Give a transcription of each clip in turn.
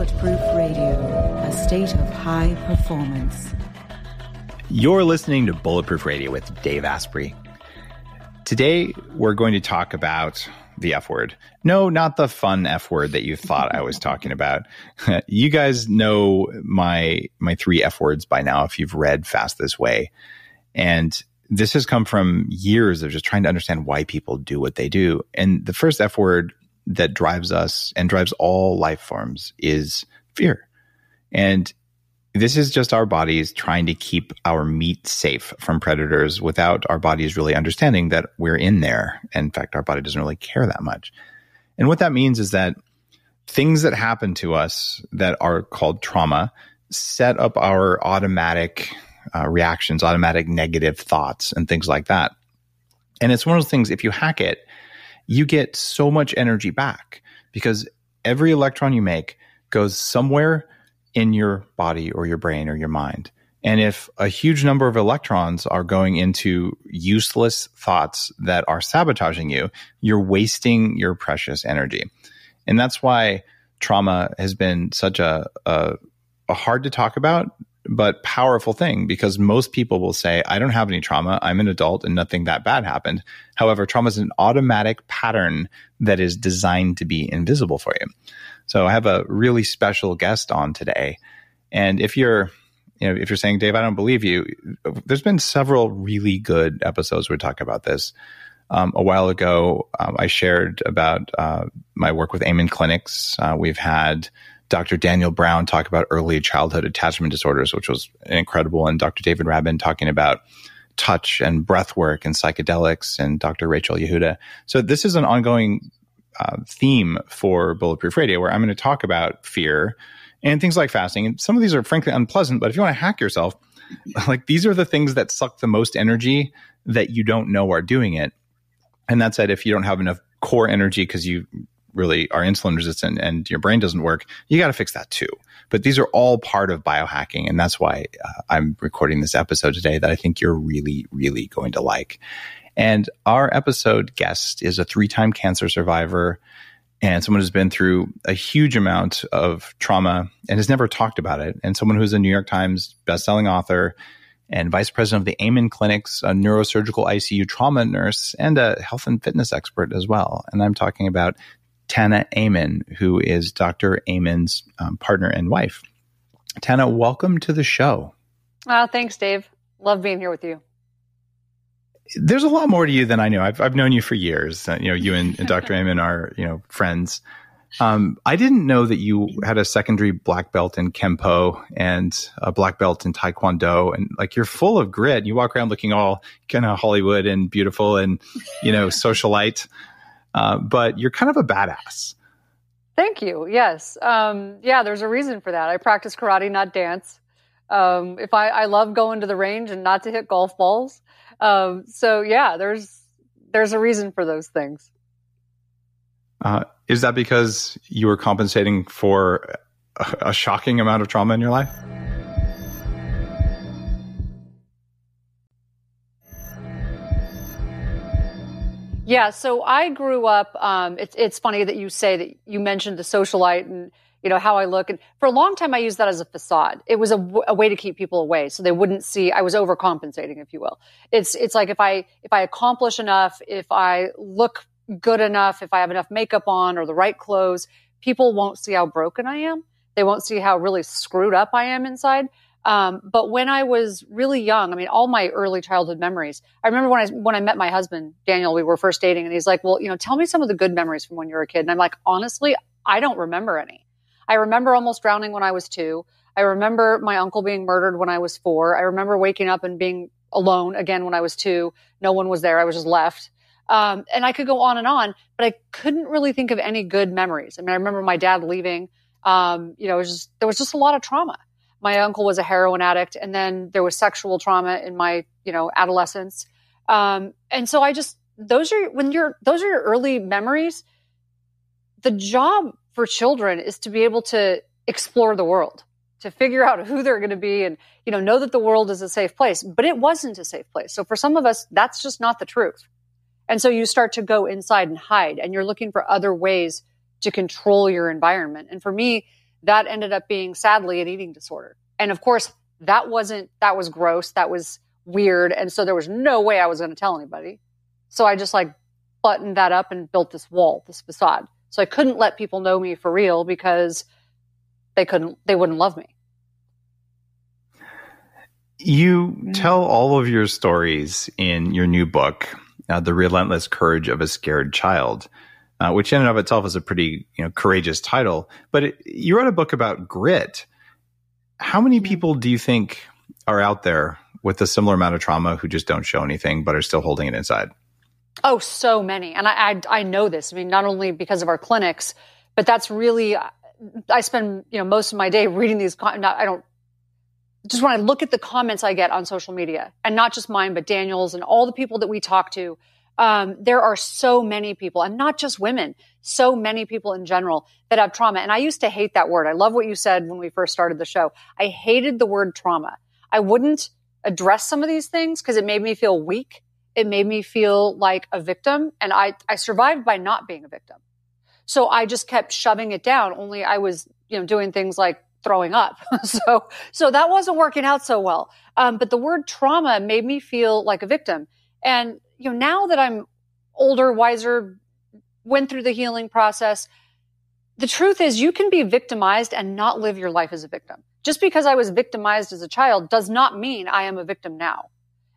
Bulletproof Radio, a state of high performance. You're listening to Bulletproof Radio with Dave Asprey. Today, we're going to talk about the F word. No, not the fun F word that you thought I was talking about. you guys know my my three F words by now if you've read Fast This Way. And this has come from years of just trying to understand why people do what they do. And the first F word that drives us and drives all life forms is fear. And this is just our bodies trying to keep our meat safe from predators without our bodies really understanding that we're in there. In fact, our body doesn't really care that much. And what that means is that things that happen to us that are called trauma set up our automatic uh, reactions, automatic negative thoughts, and things like that. And it's one of those things, if you hack it, you get so much energy back because every electron you make goes somewhere in your body or your brain or your mind. And if a huge number of electrons are going into useless thoughts that are sabotaging you, you're wasting your precious energy. And that's why trauma has been such a, a, a hard to talk about, but powerful thing because most people will say, I don't have any trauma. I'm an adult and nothing that bad happened. However, trauma is an automatic pattern that is designed to be invisible for you. So I have a really special guest on today. And if you're, you know, if you're saying, Dave, I don't believe you, there's been several really good episodes where we talk about this. Um, a while ago, um, I shared about uh, my work with Amen Clinics. Uh, we've had Dr. Daniel Brown talk about early childhood attachment disorders, which was incredible, and Dr. David Rabin talking about touch and breath work and psychedelics, and Dr. Rachel Yehuda. So this is an ongoing uh, theme for Bulletproof Radio, where I'm going to talk about fear and things like fasting. And some of these are frankly unpleasant, but if you want to hack yourself, like these are the things that suck the most energy that you don't know are doing it. And that said, if you don't have enough core energy because you really are insulin resistant and your brain doesn't work, you got to fix that too. But these are all part of biohacking. And that's why uh, I'm recording this episode today that I think you're really, really going to like. And our episode guest is a three time cancer survivor and someone who's been through a huge amount of trauma and has never talked about it. And someone who's a New York Times bestselling author and vice president of the Amen Clinics, a neurosurgical ICU trauma nurse, and a health and fitness expert as well. And I'm talking about Tana Amen, who is Dr. Amen's um, partner and wife. Tana, welcome to the show. Oh, thanks, Dave. Love being here with you there's a lot more to you than I know. I've, I've known you for years. Uh, you know, you and, and Dr. Amen are, you know, friends. Um, I didn't know that you had a secondary black belt in Kempo and a black belt in Taekwondo. And like, you're full of grit. You walk around looking all kind of Hollywood and beautiful and, you know, socialite. Uh, but you're kind of a badass. Thank you. Yes. Um, yeah, there's a reason for that. I practice karate, not dance. Um, if I, I love going to the range and not to hit golf balls. Um, so yeah, there's there's a reason for those things. Uh, is that because you were compensating for a, a shocking amount of trauma in your life? Yeah, so I grew up. Um, it's it's funny that you say that you mentioned the socialite and you know, how I look. And for a long time, I used that as a facade. It was a, w- a way to keep people away so they wouldn't see I was overcompensating, if you will. It's, it's like if I, if I accomplish enough, if I look good enough, if I have enough makeup on or the right clothes, people won't see how broken I am. They won't see how really screwed up I am inside. Um, but when I was really young, I mean, all my early childhood memories, I remember when I, when I met my husband, Daniel, we were first dating and he's like, well, you know, tell me some of the good memories from when you were a kid. And I'm like, honestly, I don't remember any. I remember almost drowning when I was two. I remember my uncle being murdered when I was four. I remember waking up and being alone again when I was two. No one was there. I was just left. Um, and I could go on and on, but I couldn't really think of any good memories. I mean, I remember my dad leaving. Um, you know, it was just, there was just a lot of trauma. My uncle was a heroin addict, and then there was sexual trauma in my, you know, adolescence. Um, and so I just those are when you're those are your early memories. The job for children is to be able to explore the world, to figure out who they're going to be and, you know, know that the world is a safe place. But it wasn't a safe place. So for some of us, that's just not the truth. And so you start to go inside and hide and you're looking for other ways to control your environment. And for me, that ended up being sadly an eating disorder. And of course, that wasn't, that was gross. That was weird. And so there was no way I was going to tell anybody. So I just like buttoned that up and built this wall, this facade. So I couldn't let people know me for real because they couldn't, they wouldn't love me. You mm. tell all of your stories in your new book, uh, The Relentless Courage of a Scared Child, uh, which in and of itself is a pretty you know, courageous title. But it, you wrote a book about grit. How many people do you think are out there with a similar amount of trauma who just don't show anything but are still holding it inside? Oh, so many. And I, I, I know this. I mean, not only because of our clinics, but that's really, I spend, you know, most of my day reading these. Not, I don't just when I look at the comments I get on social media, and not just mine, but Daniel's and all the people that we talk to, um, there are so many people, and not just women, so many people in general that have trauma. And I used to hate that word. I love what you said when we first started the show. I hated the word trauma. I wouldn't address some of these things because it made me feel weak. It made me feel like a victim. And I, I survived by not being a victim. So I just kept shoving it down. Only I was, you know, doing things like throwing up. so, so that wasn't working out so well. Um, but the word trauma made me feel like a victim. And, you know, now that I'm older, wiser, went through the healing process, the truth is you can be victimized and not live your life as a victim. Just because I was victimized as a child does not mean I am a victim now.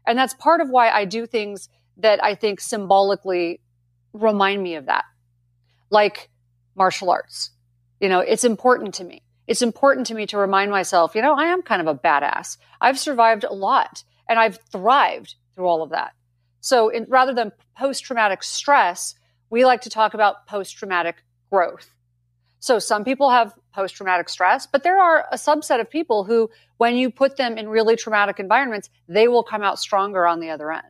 And that's part of why I do things that I think symbolically remind me of that. Like martial arts. You know, it's important to me it's important to me to remind myself, you know, I am kind of a badass. I've survived a lot and I've thrived through all of that. So in, rather than post traumatic stress, we like to talk about post traumatic growth. So some people have post traumatic stress, but there are a subset of people who, when you put them in really traumatic environments, they will come out stronger on the other end.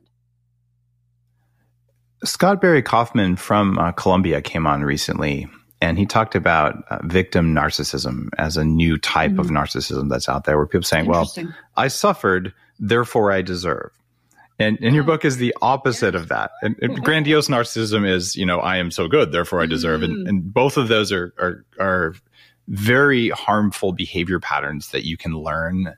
Scott Barry Kaufman from uh, Columbia came on recently and he talked about uh, victim narcissism as a new type mm-hmm. of narcissism that's out there where people saying well i suffered therefore i deserve and, and your book is the opposite of that and, and, grandiose narcissism is you know i am so good therefore i deserve mm-hmm. and, and both of those are, are are very harmful behavior patterns that you can learn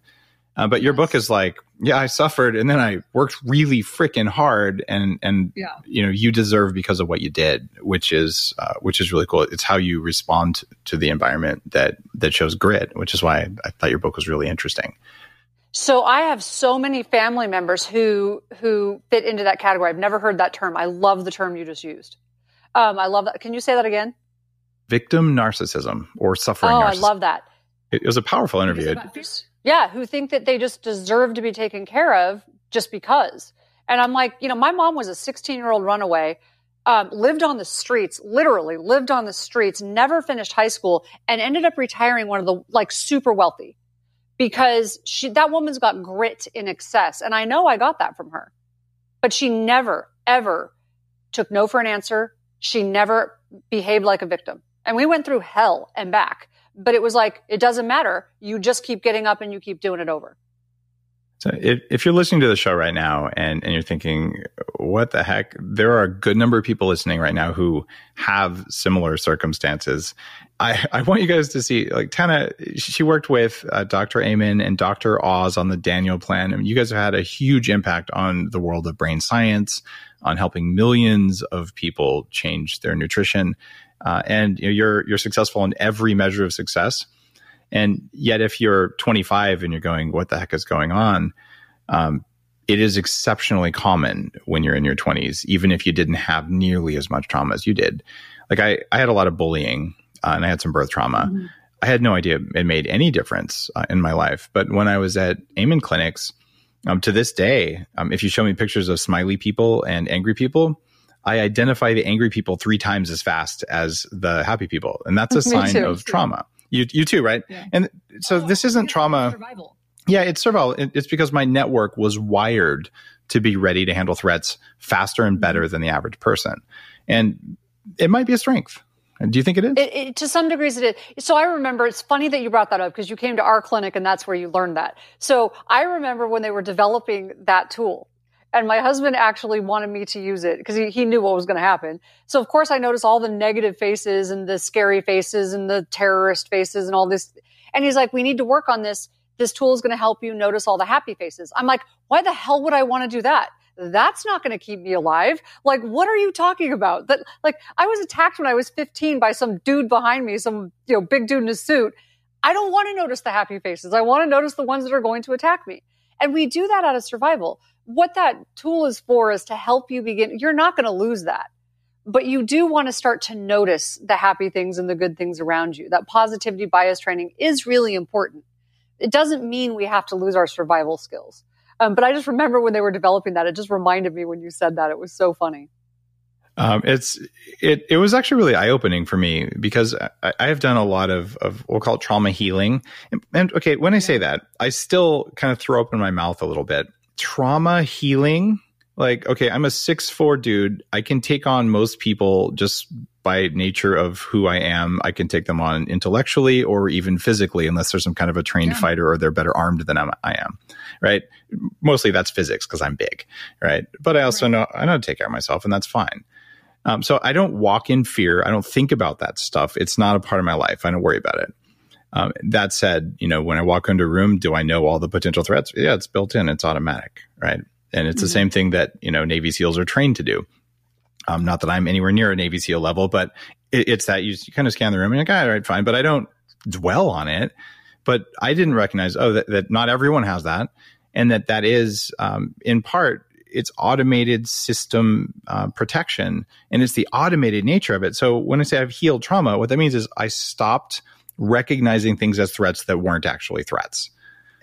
uh, but your yes. book is like, yeah, I suffered and then I worked really freaking hard and, and, yeah. you know, you deserve because of what you did, which is, uh, which is really cool. It's how you respond to the environment that, that shows grit, which is why I, I thought your book was really interesting. So I have so many family members who, who fit into that category. I've never heard that term. I love the term you just used. Um, I love that. Can you say that again? Victim narcissism or suffering. Oh, narcissism. I love that. It was a powerful interview. Yeah, who think that they just deserve to be taken care of just because. And I'm like, you know, my mom was a 16 year old runaway, um, lived on the streets, literally lived on the streets, never finished high school, and ended up retiring one of the like super wealthy because she, that woman's got grit in excess. And I know I got that from her, but she never, ever took no for an answer. She never behaved like a victim. And we went through hell and back. But it was like, it doesn't matter. You just keep getting up and you keep doing it over. So if, if you're listening to the show right now and, and you're thinking, what the heck? There are a good number of people listening right now who have similar circumstances. I, I want you guys to see, like Tana, she worked with uh, Dr. Amen and Dr. Oz on the Daniel Plan. I mean, you guys have had a huge impact on the world of brain science, on helping millions of people change their nutrition uh, and you know, you're you're successful in every measure of success. And yet, if you're 25 and you're going, "What the heck is going on?" Um, it is exceptionally common when you're in your 20s, even if you didn't have nearly as much trauma as you did. Like I, I had a lot of bullying uh, and I had some birth trauma. Mm-hmm. I had no idea it made any difference uh, in my life. But when I was at Amen clinics, um, to this day, um, if you show me pictures of smiley people and angry people, I identify the angry people three times as fast as the happy people. And that's a sign too, of trauma. You, you too, right? Yeah. And so oh, this isn't trauma. Survival. Yeah, it's survival. It's because my network was wired to be ready to handle threats faster and better mm-hmm. than the average person. And it might be a strength. Do you think it is? It, it, to some degrees, it is. So I remember it's funny that you brought that up because you came to our clinic and that's where you learned that. So I remember when they were developing that tool And my husband actually wanted me to use it because he, he knew what was going to happen. So of course I noticed all the negative faces and the scary faces and the terrorist faces and all this. And he's like, we need to work on this. This tool is going to help you notice all the happy faces. I'm like, why the hell would I want to do that? That's not going to keep me alive. Like, what are you talking about? That, like, I was attacked when I was 15 by some dude behind me, some, you know, big dude in a suit. I don't want to notice the happy faces. I want to notice the ones that are going to attack me. And we do that out of survival. What that tool is for is to help you begin. You're not going to lose that, but you do want to start to notice the happy things and the good things around you. That positivity bias training is really important. It doesn't mean we have to lose our survival skills. Um, but I just remember when they were developing that, it just reminded me when you said that. It was so funny. Um, it's it it was actually really eye opening for me because I, I, have done a lot of of we'll call it trauma healing. And, and okay, when I say that, I still kind of throw open my mouth a little bit. Trauma healing, like okay, I'm a six four dude. I can take on most people just by nature of who I am. I can take them on intellectually or even physically, unless there's some kind of a trained yeah. fighter or they're better armed than I am. Right? Mostly that's physics because I'm big. Right? But I also right. know I know how to take care of myself, and that's fine. Um, so I don't walk in fear. I don't think about that stuff. It's not a part of my life. I don't worry about it. Um, that said, you know, when I walk into a room, do I know all the potential threats? Yeah, it's built in. It's automatic, right? And it's mm-hmm. the same thing that you know Navy SEALs are trained to do. Um, not that I'm anywhere near a Navy SEAL level, but it, it's that you, you, kind of scan the room and you're like, all right, fine. But I don't dwell on it. But I didn't recognize, oh, that, that not everyone has that. And that that is um, in part it's automated system uh, protection and it's the automated nature of it. So when I say I've healed trauma, what that means is I stopped recognizing things as threats that weren't actually threats.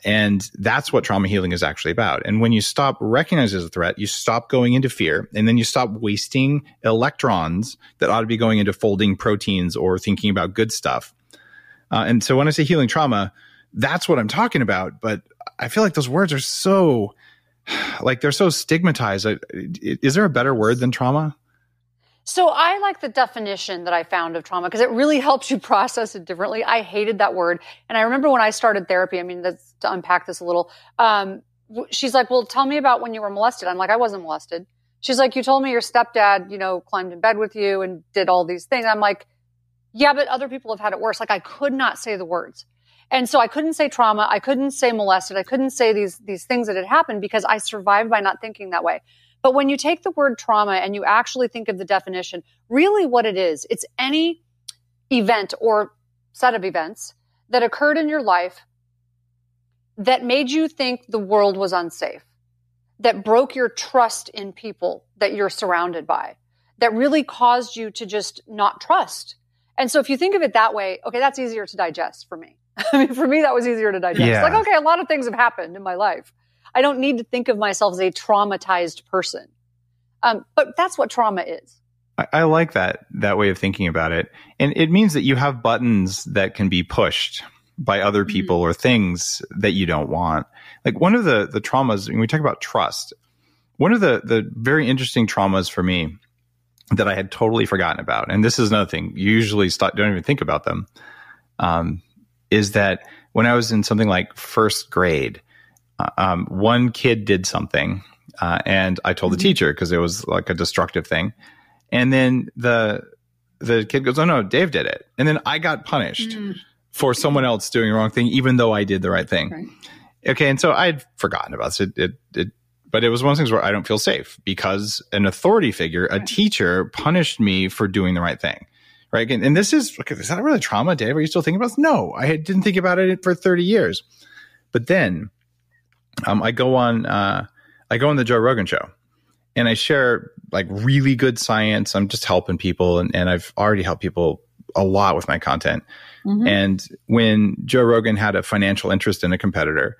And that's what trauma healing is actually about. And when you stop recognizing as a threat, you stop going into fear and then you stop wasting electrons that ought to be going into folding proteins or thinking about good stuff. Uh, and so when I say healing trauma, that's what I'm talking about. But I feel like those words are so like they're so stigmatized. Is there a better word than trauma? So I like the definition that I found of trauma because it really helps you process it differently. I hated that word. And I remember when I started therapy, I mean, that's to unpack this a little. Um, she's like, well, tell me about when you were molested. I'm like, I wasn't molested. She's like, you told me your stepdad, you know, climbed in bed with you and did all these things. I'm like, yeah, but other people have had it worse. Like I could not say the words. And so I couldn't say trauma. I couldn't say molested. I couldn't say these, these things that had happened because I survived by not thinking that way. But when you take the word trauma and you actually think of the definition, really what it is, it's any event or set of events that occurred in your life that made you think the world was unsafe, that broke your trust in people that you're surrounded by, that really caused you to just not trust. And so if you think of it that way, okay, that's easier to digest for me. I mean, for me, that was easier to digest. Yeah. Like, okay, a lot of things have happened in my life. I don't need to think of myself as a traumatized person. Um, but that's what trauma is. I, I like that that way of thinking about it, and it means that you have buttons that can be pushed by other mm-hmm. people mm-hmm. or things that you don't want. Like one of the the traumas when we talk about trust, one of the the very interesting traumas for me that I had totally forgotten about, and this is another thing. You usually stop, don't even think about them. Um, is that when I was in something like first grade, uh, um, one kid did something, uh, and I told mm-hmm. the teacher because it was like a destructive thing, and then the the kid goes, "Oh no, Dave did it," and then I got punished mm. for someone else doing the wrong thing, even though I did the right thing. Right. Okay, and so I'd forgotten about it. It, it, but it was one of those things where I don't feel safe because an authority figure, a teacher, punished me for doing the right thing right? And, and this is, okay, is that really trauma, Dave? Are you still thinking about this? No, I didn't think about it for 30 years. But then um, I go on, uh, I go on the Joe Rogan show and I share like really good science. I'm just helping people and, and I've already helped people a lot with my content. Mm-hmm. And when Joe Rogan had a financial interest in a competitor,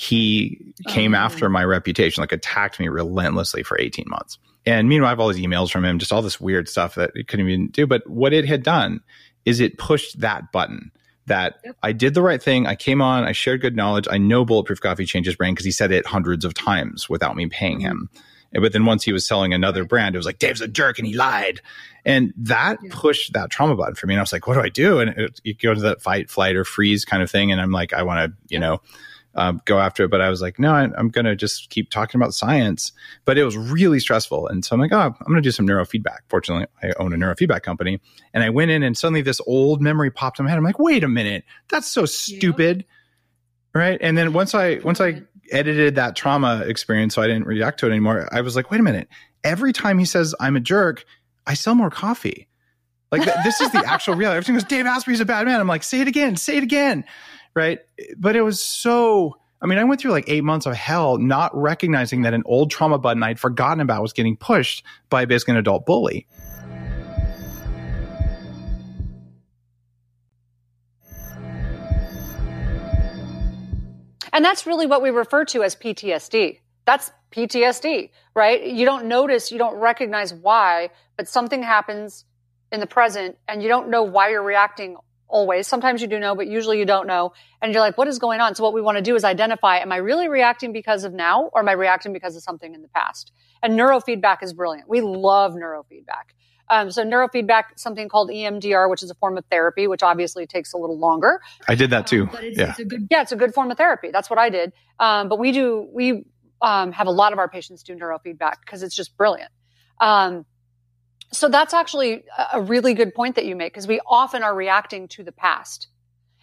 he came oh. after my reputation, like attacked me relentlessly for 18 months. And meanwhile, I have all these emails from him, just all this weird stuff that it couldn't even do. But what it had done is it pushed that button that yep. I did the right thing. I came on, I shared good knowledge. I know Bulletproof Coffee changed his brain because he said it hundreds of times without me paying him. Mm-hmm. But then once he was selling another brand, it was like, Dave's a jerk and he lied. And that yeah. pushed that trauma button for me. And I was like, what do I do? And it, you go to that fight, flight, or freeze kind of thing. And I'm like, I want to, you know, um, go after it. But I was like, no, I, am going to just keep talking about science. But it was really stressful. And so I'm like, oh, I'm going to do some neurofeedback. Fortunately, I own a neurofeedback company. And I went in and suddenly this old memory popped in my head. I'm like, wait a minute, that's so stupid. Yeah. Right. And then once I, once I edited that trauma experience so I didn't react to it anymore, I was like, wait a minute. Every time he says I'm a jerk, I sell more coffee. Like th- this is the actual reality. Everything goes, Dave Asprey's a bad man. I'm like, say it again, say it again. Right. But it was so, I mean, I went through like eight months of hell not recognizing that an old trauma button I'd forgotten about was getting pushed by basically an adult bully. And that's really what we refer to as PTSD. That's PTSD, right? You don't notice, you don't recognize why, but something happens in the present and you don't know why you're reacting always. Sometimes you do know, but usually you don't know. And you're like, what is going on? So what we want to do is identify, am I really reacting because of now or am I reacting because of something in the past? And neurofeedback is brilliant. We love neurofeedback. Um, so neurofeedback, something called EMDR, which is a form of therapy, which obviously takes a little longer. I did that too. Um, it's, yeah. It's good, yeah, it's a good form of therapy. That's what I did. Um, but we do, we um, have a lot of our patients do neurofeedback because it's just brilliant. So that's actually a really good point that you make because we often are reacting to the past.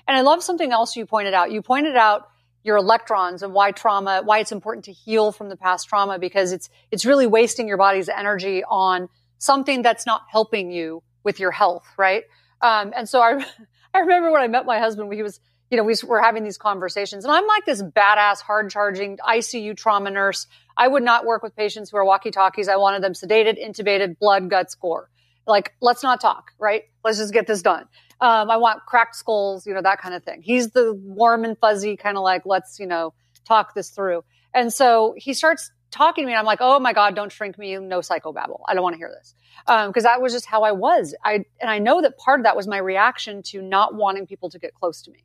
And I love something else you pointed out. You pointed out your electrons and why trauma, why it's important to heal from the past trauma because it's, it's really wasting your body's energy on something that's not helping you with your health, right? Um, and so I, I remember when I met my husband, he was, you know, we were having these conversations and I'm like this badass, hard charging ICU trauma nurse. I would not work with patients who are walkie talkies. I wanted them sedated, intubated, blood, guts, gore. Like, let's not talk, right? Let's just get this done. Um, I want cracked skulls, you know, that kind of thing. He's the warm and fuzzy kind of like, let's, you know, talk this through. And so he starts talking to me and I'm like, oh my God, don't shrink me. No psychobabble. I don't want to hear this. Um, cause that was just how I was. I, and I know that part of that was my reaction to not wanting people to get close to me.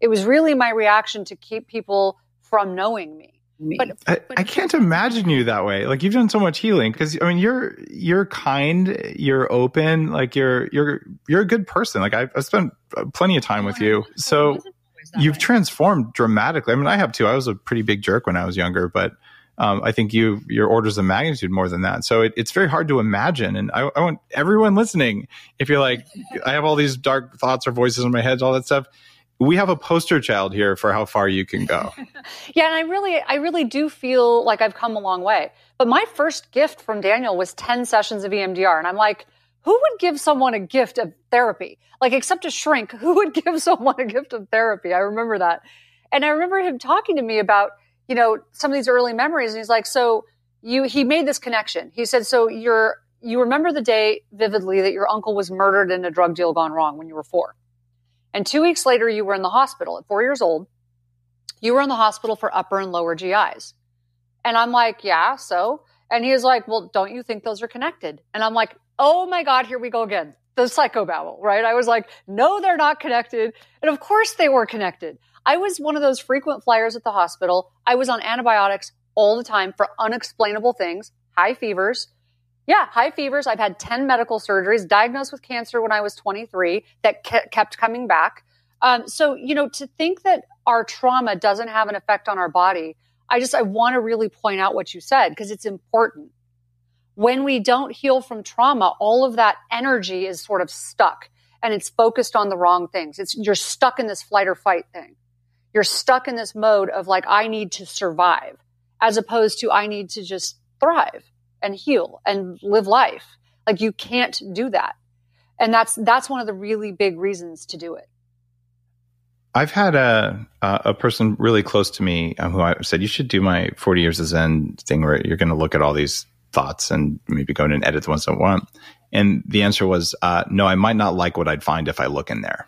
It was really my reaction to keep people from knowing me. But, I, but I, can't imagine you that way. Like you've done so much healing because I mean you're you're kind, you're open, like you're you're you're a good person. Like I've, I've spent plenty of time with you, so you've way. transformed dramatically. I mean, I have too. I was a pretty big jerk when I was younger, but um, I think you your orders of magnitude more than that. So it, it's very hard to imagine. And I, I want everyone listening, if you're like, I have all these dark thoughts or voices in my head, all that stuff we have a poster child here for how far you can go. yeah, and I really, I really do feel like I've come a long way. But my first gift from Daniel was 10 sessions of EMDR. And I'm like, who would give someone a gift of therapy? Like, except a shrink, who would give someone a gift of therapy? I remember that. And I remember him talking to me about, you know, some of these early memories. And he's like, so you, he made this connection. He said, so you're, you remember the day vividly that your uncle was murdered in a drug deal gone wrong when you were four. And two weeks later, you were in the hospital at four years old. You were in the hospital for upper and lower GIs. And I'm like, yeah, so? And he was like, well, don't you think those are connected? And I'm like, oh my God, here we go again. The psychobabble, right? I was like, no, they're not connected. And of course they were connected. I was one of those frequent flyers at the hospital. I was on antibiotics all the time for unexplainable things, high fevers, yeah, high fevers. I've had 10 medical surgeries, diagnosed with cancer when I was 23 that kept coming back. Um, so, you know, to think that our trauma doesn't have an effect on our body, I just, I want to really point out what you said because it's important. When we don't heal from trauma, all of that energy is sort of stuck and it's focused on the wrong things. It's, you're stuck in this flight or fight thing. You're stuck in this mode of like, I need to survive as opposed to I need to just thrive and heal and live life. Like you can't do that. And that's that's one of the really big reasons to do it. I've had a a person really close to me um, who I said you should do my 40 years of Zen thing where you're going to look at all these thoughts and maybe go in and edit the ones I want. And the answer was uh, no. I might not like what I'd find if I look in there.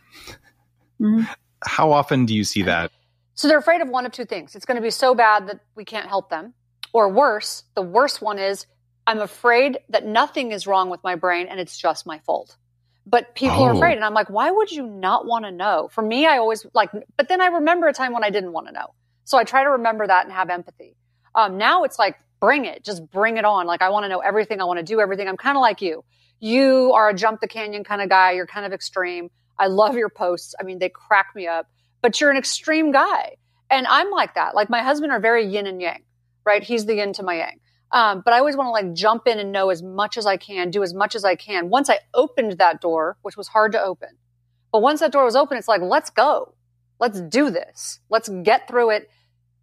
Mm-hmm. How often do you see that? So they're afraid of one of two things. It's going to be so bad that we can't help them, or worse. The worst one is I'm afraid that nothing is wrong with my brain and it's just my fault. But people oh. are afraid. And I'm like, why would you not want to know? For me, I always like, but then I remember a time when I didn't want to know. So I try to remember that and have empathy. Um, now it's like, bring it, just bring it on. Like, I want to know everything. I want to do everything. I'm kind of like you. You are a jump the canyon kind of guy. You're kind of extreme. I love your posts. I mean, they crack me up, but you're an extreme guy. And I'm like that. Like my husband are very yin and yang, right? He's the yin to my yang. Um, but I always want to like jump in and know as much as I can, do as much as I can. Once I opened that door, which was hard to open, but once that door was open, it's like, let's go. Let's do this. Let's get through it,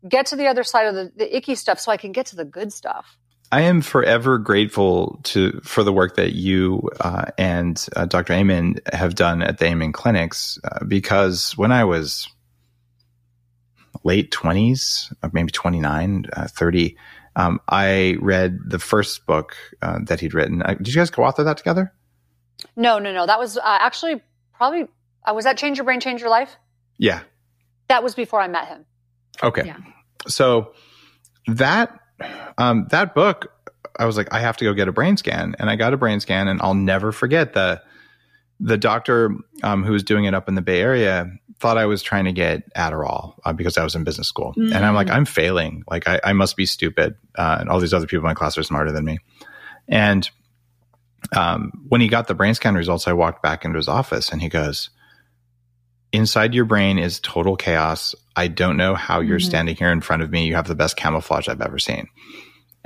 get to the other side of the, the icky stuff so I can get to the good stuff. I am forever grateful to for the work that you uh, and uh, Dr. Amen have done at the Amen clinics uh, because when I was late 20s, uh, maybe 29, uh, 30, um, I read the first book uh, that he'd written. did you guys co-author that together? No, no, no. That was actually probably was that Change Your Brain, Change Your Life? Yeah. That was before I met him. Okay. Yeah. So that um, that book, I was like, I have to go get a brain scan, and I got a brain scan, and I'll never forget the the doctor um, who was doing it up in the Bay Area thought I was trying to get Adderall uh, because I was in business school, mm. and I'm like, I'm failing, like I, I must be stupid, uh, and all these other people in my class are smarter than me, and um, when he got the brain scan results, I walked back into his office, and he goes inside your brain is total chaos. I don't know how you're mm-hmm. standing here in front of me. You have the best camouflage I've ever seen.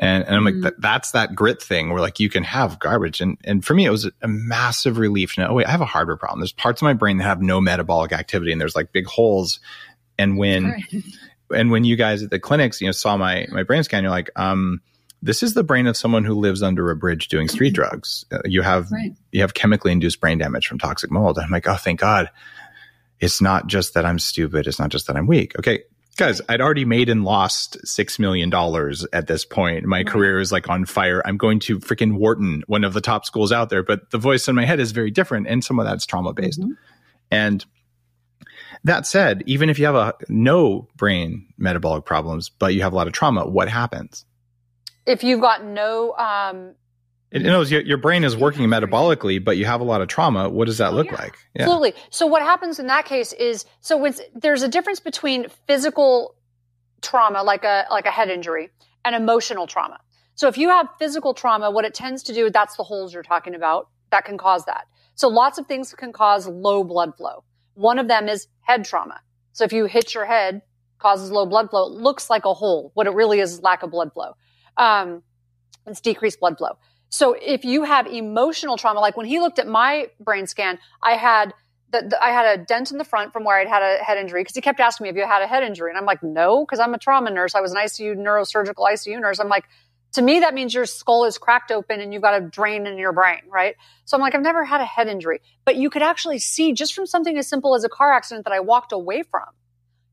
And, and I'm mm-hmm. like, that's that grit thing where like you can have garbage. And, and for me, it was a massive relief to know, oh, wait, I have a hardware problem. There's parts of my brain that have no metabolic activity and there's like big holes. And when, right. and when you guys at the clinics, you know, saw my, my brain scan, you're like, um, this is the brain of someone who lives under a bridge doing street mm-hmm. drugs. Uh, you have, right. you have chemically induced brain damage from toxic mold. I'm like, oh, thank God it's not just that I'm stupid. It's not just that I'm weak. Okay. Guys, I'd already made and lost $6 million at this point. My right. career is like on fire. I'm going to freaking Wharton, one of the top schools out there, but the voice in my head is very different. And some of that's trauma based. Mm-hmm. And that said, even if you have a no brain metabolic problems, but you have a lot of trauma, what happens? If you've got no um, it knows your, your brain is working metabolically, but you have a lot of trauma. What does that oh, look yeah. like? Yeah. Absolutely. So what happens in that case is so when there's a difference between physical trauma, like a like a head injury, and emotional trauma. So if you have physical trauma, what it tends to do, that's the holes you're talking about, that can cause that. So lots of things can cause low blood flow. One of them is head trauma. So if you hit your head, causes low blood flow. It looks like a hole. What it really is is lack of blood flow. Um, it's decreased blood flow. So if you have emotional trauma, like when he looked at my brain scan, I had the, the, I had a dent in the front from where I'd had a head injury because he kept asking me, if you had a head injury?" And I'm like, "No," because I'm a trauma nurse. I was an ICU neurosurgical ICU nurse. I'm like, to me, that means your skull is cracked open and you've got a drain in your brain, right? So I'm like, I've never had a head injury, but you could actually see just from something as simple as a car accident that I walked away from,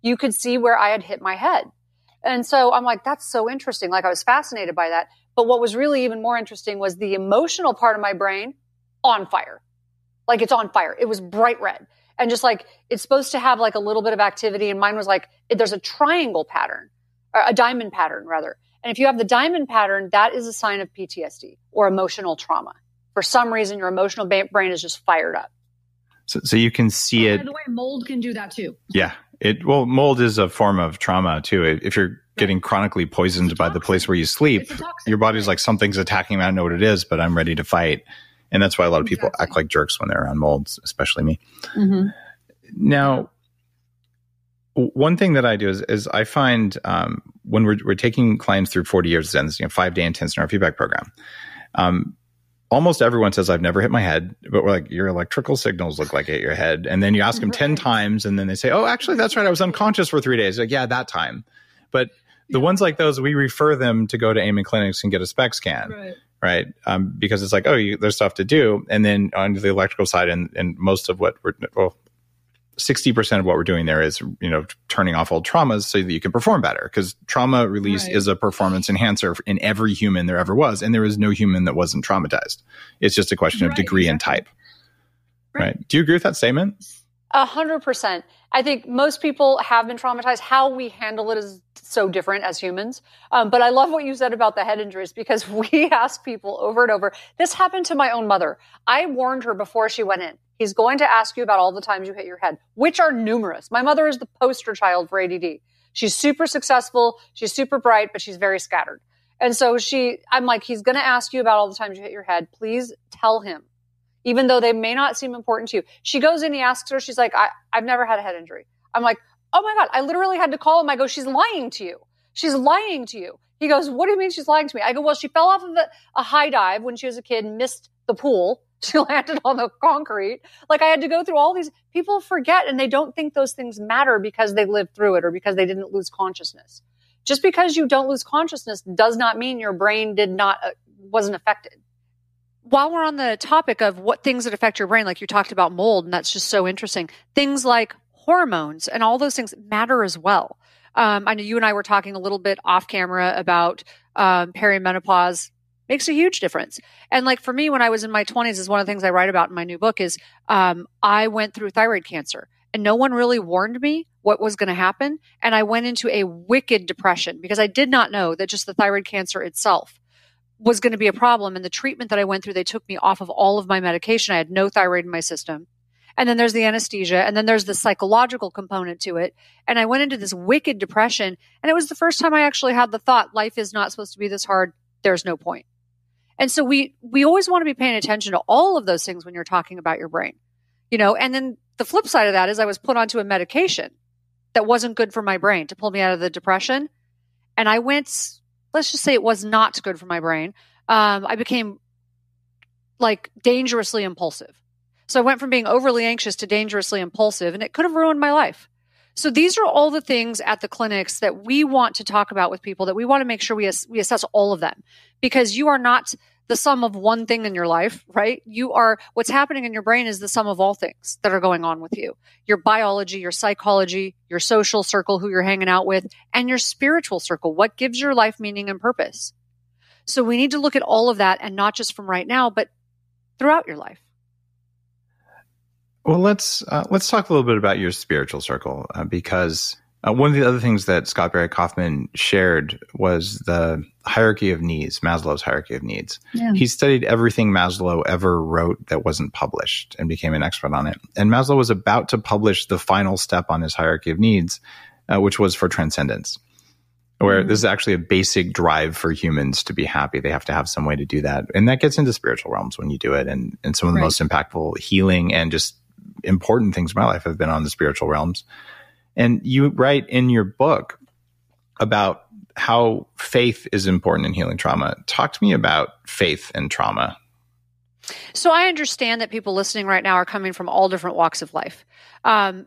you could see where I had hit my head. And so I'm like, that's so interesting. Like I was fascinated by that. But what was really even more interesting was the emotional part of my brain on fire. Like it's on fire. It was bright red. And just like it's supposed to have like a little bit of activity. And mine was like, there's a triangle pattern, or a diamond pattern rather. And if you have the diamond pattern, that is a sign of PTSD or emotional trauma. For some reason, your emotional brain is just fired up. So, so you can see oh, it. By the way, mold can do that too. Yeah. It well, mold is a form of trauma too. If you're getting chronically poisoned by the place where you sleep, your body's like something's attacking me. I don't know what it is, but I'm ready to fight. And that's why a lot of people exactly. act like jerks when they're around molds, especially me. Mm-hmm. Now, one thing that I do is, is I find um, when we're, we're taking clients through 40 years of Zen, you know, five day intense neurofeedback program, um, almost everyone says I've never hit my head, but we're like your electrical signals look like hit your head, and then you ask them right. ten times, and then they say, "Oh, actually, that's right. I was unconscious for three days." Like, yeah, that time. But the yeah. ones like those, we refer them to go to Amen clinics and get a SPECT scan. Right. Right, um, because it's like, oh, you, there's stuff to do, and then on the electrical side, and, and most of what we're well, 60% of what we're doing there is, you know, turning off old traumas so that you can perform better. Because trauma release right. is a performance enhancer in every human there ever was. And there is no human that wasn't traumatized. It's just a question right, of degree exactly. and type. Right. right. Do you agree with that statement? A hundred percent. I think most people have been traumatized. How we handle it is so different as humans. Um, but I love what you said about the head injuries because we ask people over and over. This happened to my own mother. I warned her before she went in. He's going to ask you about all the times you hit your head, which are numerous. My mother is the poster child for ADD. She's super successful. She's super bright, but she's very scattered. And so she, I'm like, he's going to ask you about all the times you hit your head. Please tell him, even though they may not seem important to you. She goes in, he asks her, she's like, I, I've never had a head injury. I'm like, Oh my God. I literally had to call him. I go, she's lying to you. She's lying to you. He goes, what do you mean she's lying to me? I go, well, she fell off of a, a high dive when she was a kid, missed the pool. She landed on the concrete. Like I had to go through all these. People forget and they don't think those things matter because they lived through it or because they didn't lose consciousness. Just because you don't lose consciousness does not mean your brain did not, uh, wasn't affected. While we're on the topic of what things that affect your brain, like you talked about mold, and that's just so interesting, things like hormones and all those things matter as well. Um, I know you and I were talking a little bit off camera about um, perimenopause makes a huge difference. And like for me, when I was in my 20s, is one of the things I write about in my new book is um, I went through thyroid cancer and no one really warned me what was going to happen. And I went into a wicked depression because I did not know that just the thyroid cancer itself was going to be a problem. And the treatment that I went through, they took me off of all of my medication. I had no thyroid in my system. And then there's the anesthesia, and then there's the psychological component to it. And I went into this wicked depression. And it was the first time I actually had the thought life is not supposed to be this hard. There's no point. And so we we always want to be paying attention to all of those things when you're talking about your brain. You know, and then the flip side of that is I was put onto a medication that wasn't good for my brain to pull me out of the depression. And I went, let's just say it was not good for my brain. Um, I became like dangerously impulsive. So I went from being overly anxious to dangerously impulsive, and it could have ruined my life. So these are all the things at the clinics that we want to talk about with people that we want to make sure we, ass- we assess all of them because you are not the sum of one thing in your life, right? You are, what's happening in your brain is the sum of all things that are going on with you. Your biology, your psychology, your social circle, who you're hanging out with, and your spiritual circle. What gives your life meaning and purpose? So we need to look at all of that and not just from right now, but throughout your life. Well, let's uh, let's talk a little bit about your spiritual circle uh, because uh, one of the other things that Scott Barry Kaufman shared was the hierarchy of needs, Maslow's hierarchy of needs. Yeah. He studied everything Maslow ever wrote that wasn't published and became an expert on it. And Maslow was about to publish the final step on his hierarchy of needs, uh, which was for transcendence, where mm-hmm. this is actually a basic drive for humans to be happy. They have to have some way to do that. And that gets into spiritual realms when you do it. And, and some of the right. most impactful healing and just important things in my life have been on the spiritual realms. And you write in your book about how faith is important in healing trauma. Talk to me about faith and trauma. So I understand that people listening right now are coming from all different walks of life. Um,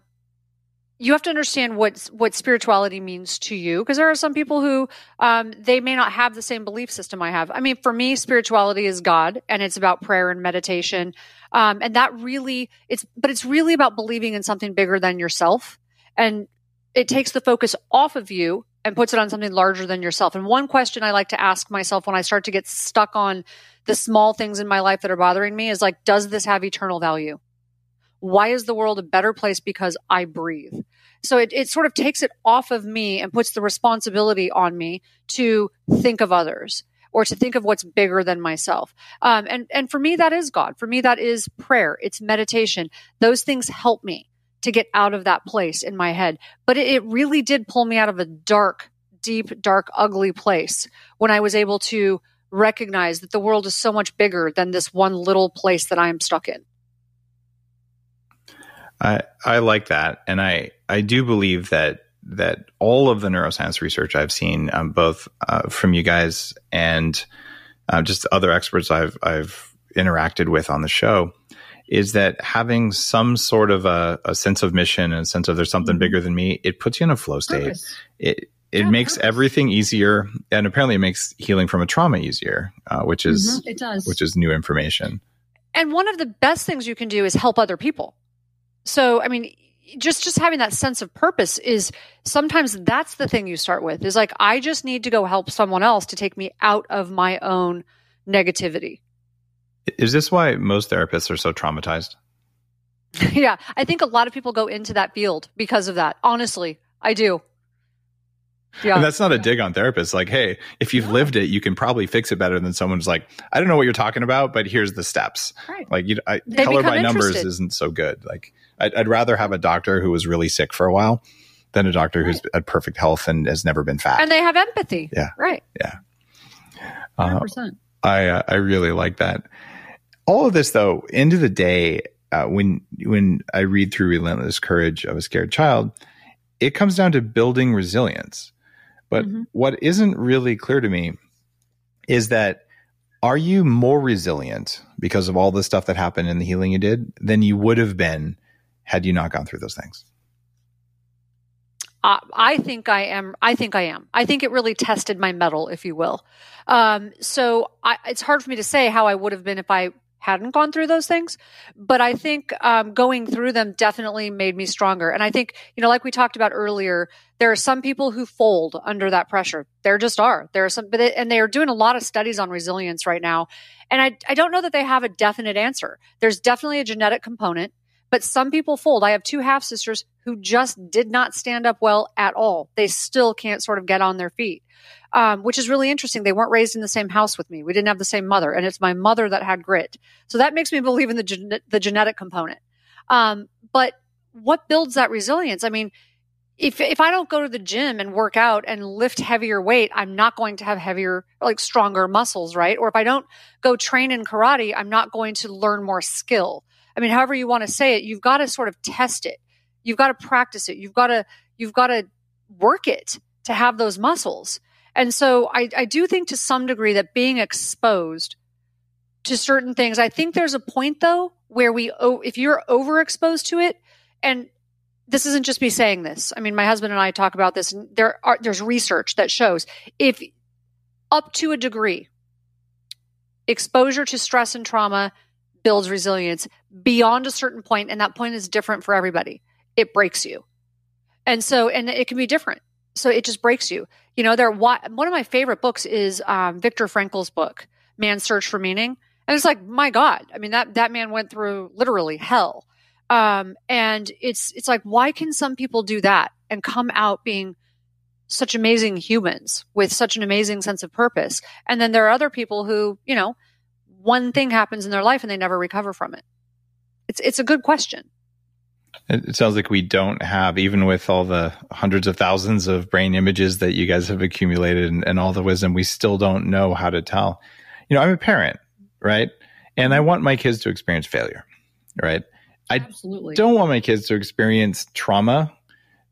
you have to understand what what spirituality means to you because there are some people who um, they may not have the same belief system I have. I mean, for me, spirituality is God, and it's about prayer and meditation, um, and that really it's but it's really about believing in something bigger than yourself and it takes the focus off of you and puts it on something larger than yourself. And one question I like to ask myself when I start to get stuck on the small things in my life that are bothering me is like, does this have eternal value? Why is the world a better place because I breathe? So it, it sort of takes it off of me and puts the responsibility on me to think of others or to think of what's bigger than myself. Um, and, and for me, that is God. For me, that is prayer. It's meditation. Those things help me to get out of that place in my head. But it, really did pull me out of a dark, deep, dark, ugly place when I was able to recognize that the world is so much bigger than this one little place that I am stuck in. I I like that, and I I do believe that that all of the neuroscience research I've seen, um, both uh, from you guys and uh, just other experts I've I've interacted with on the show, is that having some sort of a, a, sense of mission and a sense of there's something mm-hmm. bigger than me, it puts you in a flow state. Purpose. It it yeah, makes purpose. everything easier, and apparently it makes healing from a trauma easier, uh, which is mm-hmm. it does. which is new information. And one of the best things you can do is help other people. So, I mean, just just having that sense of purpose is sometimes that's the thing you start with. Is like I just need to go help someone else to take me out of my own negativity. Is this why most therapists are so traumatized? yeah, I think a lot of people go into that field because of that. Honestly, I do. Yeah. And that's not a dig on therapists. Like, hey, if you've lived it, you can probably fix it better than someone's like, I don't know what you're talking about, but here's the steps. Right. Like, you, I, color by numbers isn't so good. Like, I'd, I'd, rather have a doctor who was really sick for a while than a doctor right. who's at perfect health and has never been fat. And they have empathy. Yeah. Right. Yeah. Uh, 100%. I, uh, I really like that all of this though end of the day uh, when when i read through relentless courage of a scared child it comes down to building resilience. But Mhm. what isn't really clear to me is that are you more resilient because of all the stuff that happened and the healing you did than you would have been had you not gone through those things? I I think I am. I think I am. I think it really tested my mettle, if you will. Um, so I, it's hard for me to say how I would have been if I hadn't gone through those things. But I think um, going through them definitely made me stronger. And I think, you know, like we talked about earlier, there are some people who fold under that pressure. There just are. There are some, but it, and they are doing a lot of studies on resilience right now. And I, I don't know that they have a definite answer. There's definitely a genetic component but some people fold. I have two half sisters who just did not stand up well at all. They still can't sort of get on their feet, um, which is really interesting. They weren't raised in the same house with me. We didn't have the same mother, and it's my mother that had grit. So that makes me believe in the gen- the genetic component. Um, but what builds that resilience? I mean, if if I don't go to the gym and work out and lift heavier weight, I'm not going to have heavier, like stronger muscles, right? Or if I don't go train in karate, I'm not going to learn more skill. I mean, however you want to say it, you've got to sort of test it. You've got to practice it. You've got to you've got to work it to have those muscles. And so I, I do think to some degree that being exposed to certain things, I think there's a point though where we, if you're overexposed to it, and this isn't just me saying this. I mean, my husband and I talk about this, and there are there's research that shows if up to a degree, exposure to stress and trauma builds resilience beyond a certain point, and that point is different for everybody. It breaks you, and so and it can be different. So it just breaks you. You know, there. One of my favorite books is um, Viktor Frankl's book, Man's Search for Meaning, and it's like, my God, I mean that that man went through literally hell, um, and it's it's like, why can some people do that and come out being such amazing humans with such an amazing sense of purpose, and then there are other people who, you know, one thing happens in their life and they never recover from it. It's it's a good question. It sounds like we don't have, even with all the hundreds of thousands of brain images that you guys have accumulated and, and all the wisdom, we still don't know how to tell. You know, I'm a parent, right? And I want my kids to experience failure, right? I Absolutely. don't want my kids to experience trauma,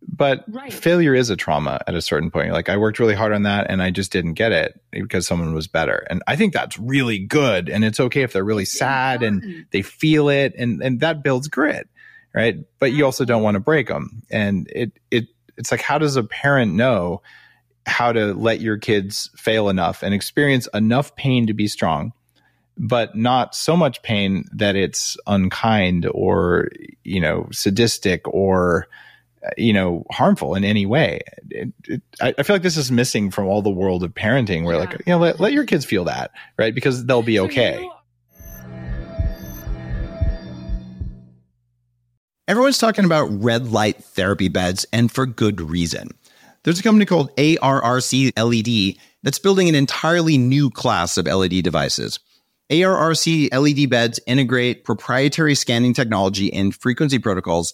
but Right. failure is a trauma at a certain point. Like I worked really hard on that and I just didn't get it because someone was better. And I think that's really good. And it's okay if they're really sad and they feel it and, and that builds grit. Right. But you also don't want to break them. And it, it, it's like, how does a parent know how to let your kids fail enough and experience enough pain to be strong, but not so much pain that it's unkind or, you know, sadistic or, you know, harmful in any way. It, it, I, I feel like this is missing from all the world of parenting where like, you know, let, let your kids feel that, right? Because they'll be So okay. you- Everyone's talking about red light therapy beds, and for good reason. There's a company called ARRC LED that's building an entirely new class of LED devices. ARRC LED beds integrate proprietary scanning technology and frequency protocols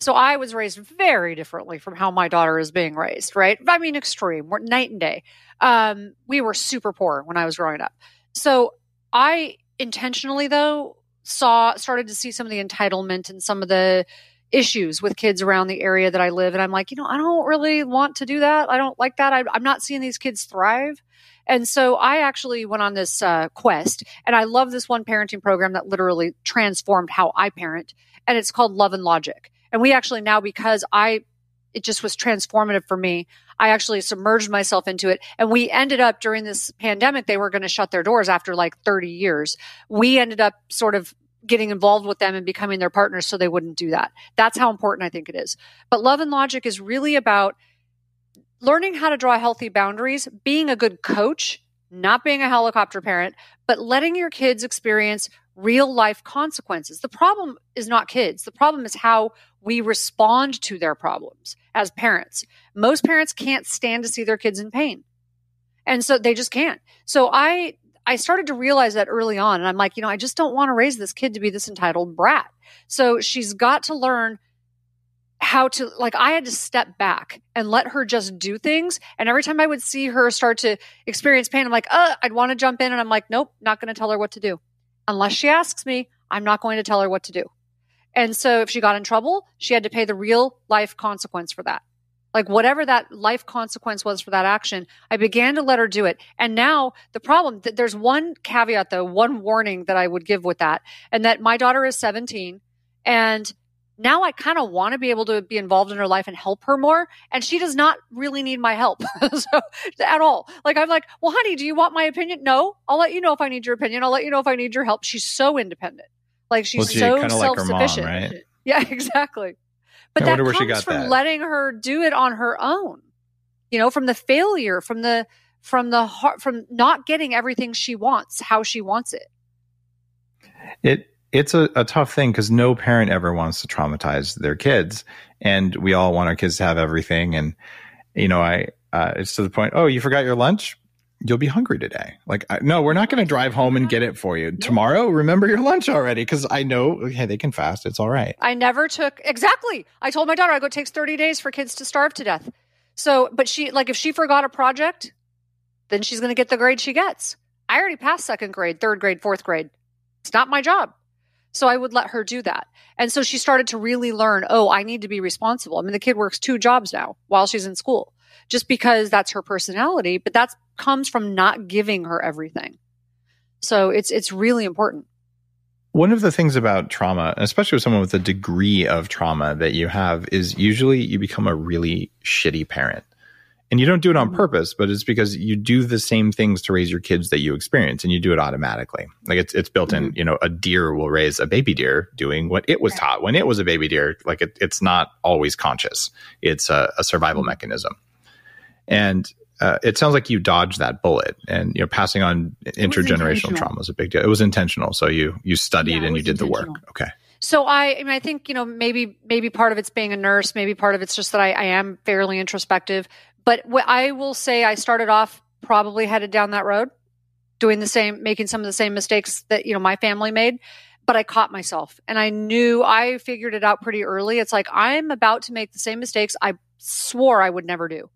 So I was raised very differently from how my daughter is being raised, right? I mean, extreme. Night and day. Um, we were super poor when I was growing up. So I intentionally, though, saw started to see some of the entitlement and some of the issues with kids around the area that I live. And I'm like, you know, I don't really want to do that. I don't like that. I, I'm not seeing these kids thrive. And so I actually went on this uh, quest, and I love this one parenting program that literally transformed how I parent, and it's called Love and Logic. And we actually now, because I, it just was transformative for me. I actually submerged myself into it. And we ended up during this pandemic, they were going to shut their doors after like 30 years. We ended up sort of getting involved with them and becoming their partners so they wouldn't do that. That's how important I think it is. But love and logic is really about learning how to draw healthy boundaries, being a good coach not being a helicopter parent, but letting your kids experience real life consequences. The problem is not kids. The problem is how we respond to their problems as parents. Most parents can't stand to see their kids in pain. And so they just can't. So I I started to realize that early on and I'm like, you know, I just don't want to raise this kid to be this entitled brat. So she's got to learn how to like I had to step back and let her just do things. And every time I would see her start to experience pain, I'm like, uh, I'd want to jump in and I'm like, nope, not going to tell her what to do. Unless she asks me, I'm not going to tell her what to do. And so if she got in trouble, she had to pay the real life consequence for that. Like whatever that life consequence was for that action, I began to let her do it. And now the problem that there's one caveat though, one warning that I would give with that, and that my daughter is 17 and now I kind of want to be able to be involved in her life and help her more. And she does not really need my help so, at all. Like, I'm like, well, honey, do you want my opinion? No, I'll let you know if I need your opinion. I'll let you know if I need your help. She's so independent. Like, she's well, so self sufficient. Like right? Yeah, exactly. But that comes from that. letting her do it on her own, you know, from the failure, from the, from the heart, from not getting everything she wants, how she wants it. It, it's a, a tough thing because no parent ever wants to traumatize their kids and we all want our kids to have everything and you know i uh, it's to the point oh you forgot your lunch? You'll be hungry today. Like I, no we're not going to drive home and get it for you. Tomorrow remember your lunch already because i know hey they can fast. It's all right. I never took exactly! I told my daughter i go it takes 30 days for kids to starve to death. So but she like if she forgot a project then she's going to get the grade she gets. I already passed second grade third grade fourth grade. It's not my job so I would let her do that. And so she started to really learn, oh, I need to be responsible. I mean, the kid works two jobs now while she's in school just because that's her personality, but that comes from not giving her everything. So it's it's really important. One of the things about trauma, especially with someone with a degree of trauma that you have, is usually you become a really shitty parent and you don't do it on mm-hmm. purpose, but it's because you do the same things to raise your kids that you experience and you do it automatically. Like it's, it's built in, mm-hmm. you know, a deer will raise a baby deer doing what it was taught when it was a baby deer. Like it, it's not always conscious. It's a, a survival mm-hmm. mechanism. And uh, it sounds like you dodged that bullet and you know passing on intergenerational trauma is a big deal. It was intentional. So you, you studied yeah, and you did the work. Okay. So I, I mean, I think you know maybe maybe part of it's being a nurse, maybe part of it's just that I, I am fairly introspective. But I will say I started off probably headed down that road, doing the same, making some of the same mistakes that, you know, my family made. But I caught myself and I knew I figured it out pretty early. It's like I'm about to make the same mistakes I swore I would never do.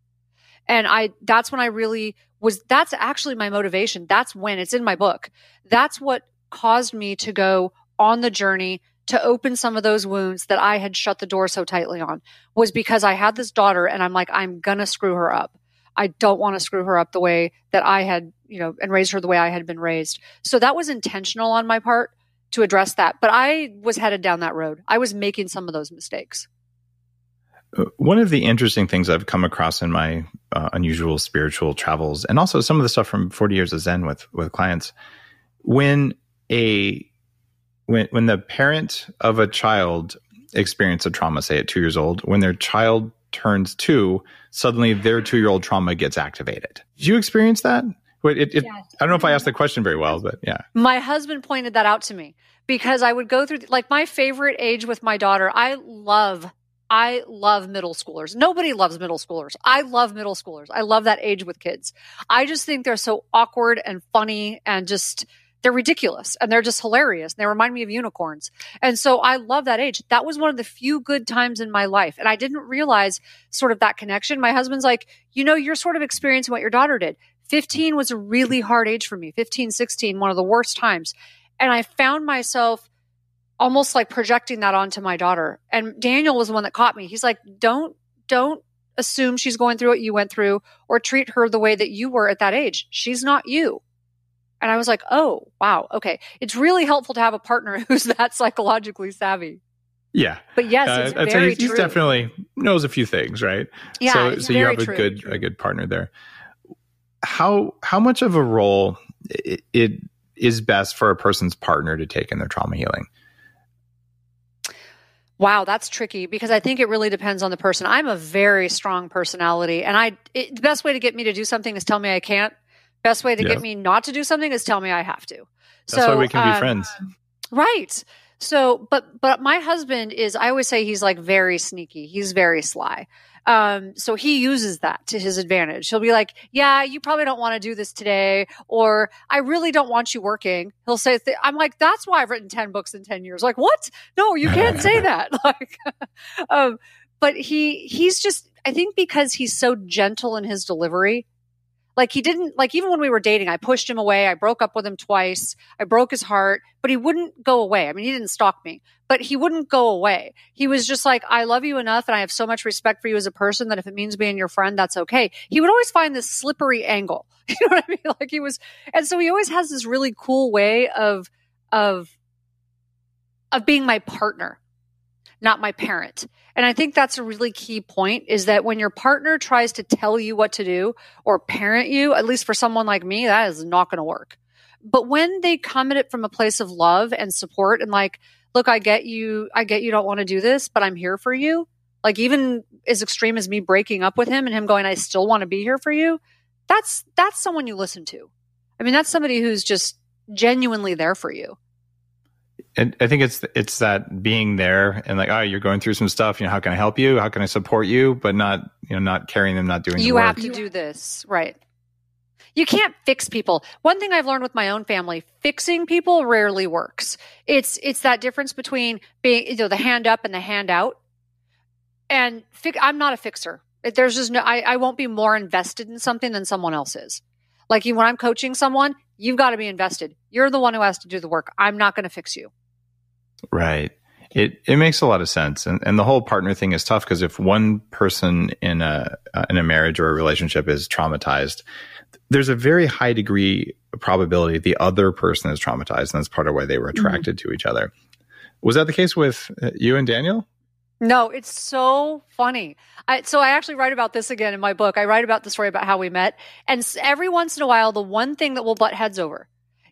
And I, that's when I really was, that's actually my motivation. That's when it's in my book. That's what caused me to go on the journey to open some of those wounds that I had shut the door so tightly on was because I had this daughter and I'm like, I'm going to screw her up. I don't want to screw her up the way that I had, you know, and raise her the way I had been raised. So that was intentional on my part to address that. But I was headed down that road. I was making some of those mistakes. Uh, one of the interesting things I've come across in my uh, unusual spiritual travels, and also some of the stuff from 40 years of Zen with with clients, when a when when the parent of a child experience a trauma, say at two years old, when their child turns two, suddenly their two year old trauma gets activated. Did you experience that? It, it, yes. I don't know if I asked the question very well, but yeah. My husband pointed that out to me because I would go through like my favorite age with my daughter. I love I love middle schoolers. Nobody loves middle schoolers. I love middle schoolers. I love that age with kids. I just think they're so awkward and funny and just they're ridiculous and they're just hilarious. They remind me of unicorns. And so I love that age. That was one of the few good times in my life. And I didn't realize sort of that connection. My husband's like, you know, you're sort of experiencing what your daughter did. 15 was a really hard age for me. 15, 16, one of the worst times. And I found myself almost like projecting that onto my daughter. And Daniel was the one that caught me. He's like, don't, don't assume she's going through what you went through or treat her the way that you were at that age. She's not you. And I was like, oh, wow. Okay. It's really helpful to have a partner who's that psychologically savvy. Yeah. But yes, it's uh, very he's, true. definitely knows a few things, right? Yeah. So, so you have a good, true. a good partner there. How, how much of a role it, it is best for a person's partner to take in their trauma healing? Wow, that's tricky because I think it really depends on the person. I'm a very strong personality, and I it, the best way to get me to do something is tell me I can't Best way to Yeah. get me not to do something is tell me I have to. That's why we can be um, friends. Right. So, but but my husband is I always say he's like very sneaky. He's very sly. Um, so he uses that to his advantage. He'll be like, "Yeah, you probably don't want to do this today," or "I really don't want you working." He'll say, th- "I'm like, that's why I've written ten books in ten years." Like, what? No, you can't say that. Like, um, but he he's just I think because he's so gentle in his delivery. Like he didn't like even when we were dating, I pushed him away. I broke up with him twice. I broke his heart, but he wouldn't go away. I mean, he didn't stalk me, but he wouldn't go away. He was just like, I love you enough and I have so much respect for you as a person that if it means being your friend, that's okay. He would always find this slippery angle. You know what I mean? Like he was, and so he always has this really cool way of, of, of being my partner, not my parent. And I think that's a really key point is that when your partner tries to tell you what to do or parent you, at least for someone like me, that is not going to work. But when they come at it from a place of love and support and like, look, I get you, I get you don't want to do this, but I'm here for you. Like even as extreme as me breaking up with him and him going, I still want to be here for you. That's, that's someone you listen to. I mean, that's somebody who's just genuinely there for you. And I think it's it's that being there and like, oh, you're going through some stuff. You know, how can I help you? How can I support you? But not, you know, not carrying them, not doing. you have to do this right you can't fix people one thing i've learned with my own family fixing people rarely works it's it's that difference between being you know the hand up and the hand out and fi- i'm not a fixer there's just no I, I won't be more invested in something than someone else is like you when i'm coaching someone you've got to be invested you're the one who has to do the work i'm not going to fix you Right. It it makes a lot of sense, and and the whole partner thing is tough because if one person in a uh, in a marriage or a relationship is traumatized, there's a very high degree of probability the other person is traumatized, and that's part of why they were attracted to each other. Was that the case with uh, you and Daniel? No, it's so funny. I, so I actually write about this again in my book. I write about the story about how we met, and every once in a while, the one thing that we'll butt heads over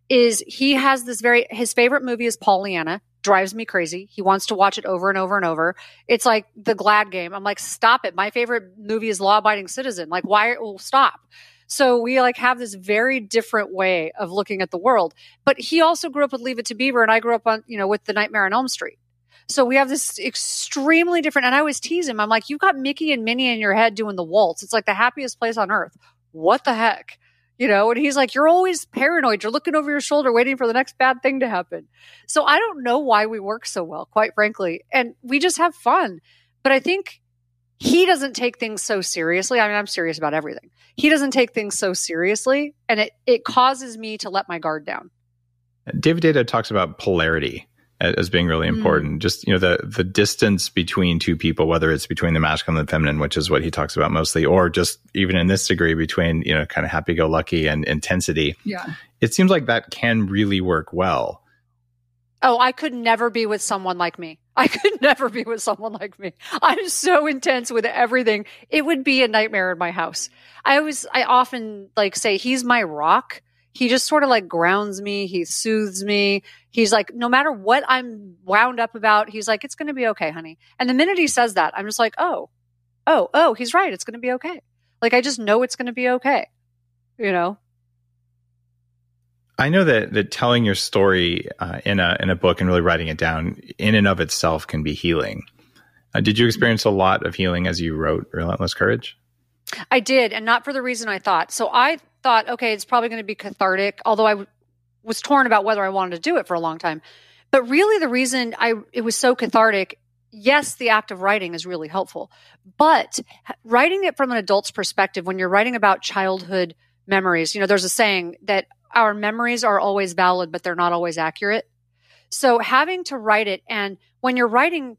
is he has this very his favorite movie is Pollyanna. Drives me crazy. He wants to watch it over and over and over. It's like the Glad game. I'm like, stop it. My favorite movie is Law Abiding Citizen. Like, why? Well, stop. So we like have this very different way of looking at the world. But he also grew up with Leave It to Beaver, and I grew up on you know with The Nightmare on Elm Street. So we have this extremely different, and I always tease him. I'm like, you've got Mickey and Minnie in your head doing the waltz. It's like the happiest place on earth. What the heck? You know, and he's like, you're always paranoid. You're looking over your shoulder, waiting for the next bad thing to happen. So I don't know why we work so well, quite frankly. And we just have fun. But I think he doesn't take things so seriously. I mean, I'm serious about everything. He doesn't take things so seriously, and it, it causes me to let my guard down. David Deida talks about polarity as being really Mm. important. Just you know the the distance between two people, whether it's between the masculine and the feminine, which is what he talks about mostly, or just even in this degree between you know kind of happy go lucky and intensity. Yeah. It seems like that can really work well. Oh, I could never be with someone like me. I could never be with someone like me. I'm so intense with everything. It would be a nightmare in my house. I always, I often like say he's my rock. He just sort of like grounds me. He soothes me. He's like, no matter what I'm wound up about, he's like, it's going to be okay, honey. And the minute he says that, I'm just like, oh, oh, oh, he's right. It's going to be okay. Like I just know it's going to be okay. You know? I know that that telling your story uh, in a in a book and really writing it down in and of itself can be healing. Uh, did you experience a lot of healing as you wrote Relentless Courage? I did, and not for the reason I thought. So I thought, okay, it's probably going to be cathartic, although I w- was torn about whether I wanted to do it for a long time. But really, the reason I it was so cathartic, yes, the act of writing is really helpful, but writing it from an adult's perspective, when you're writing about childhood memories, you know, there's a saying that our memories are always valid, but they're not always accurate. So having to write it, and when you're writing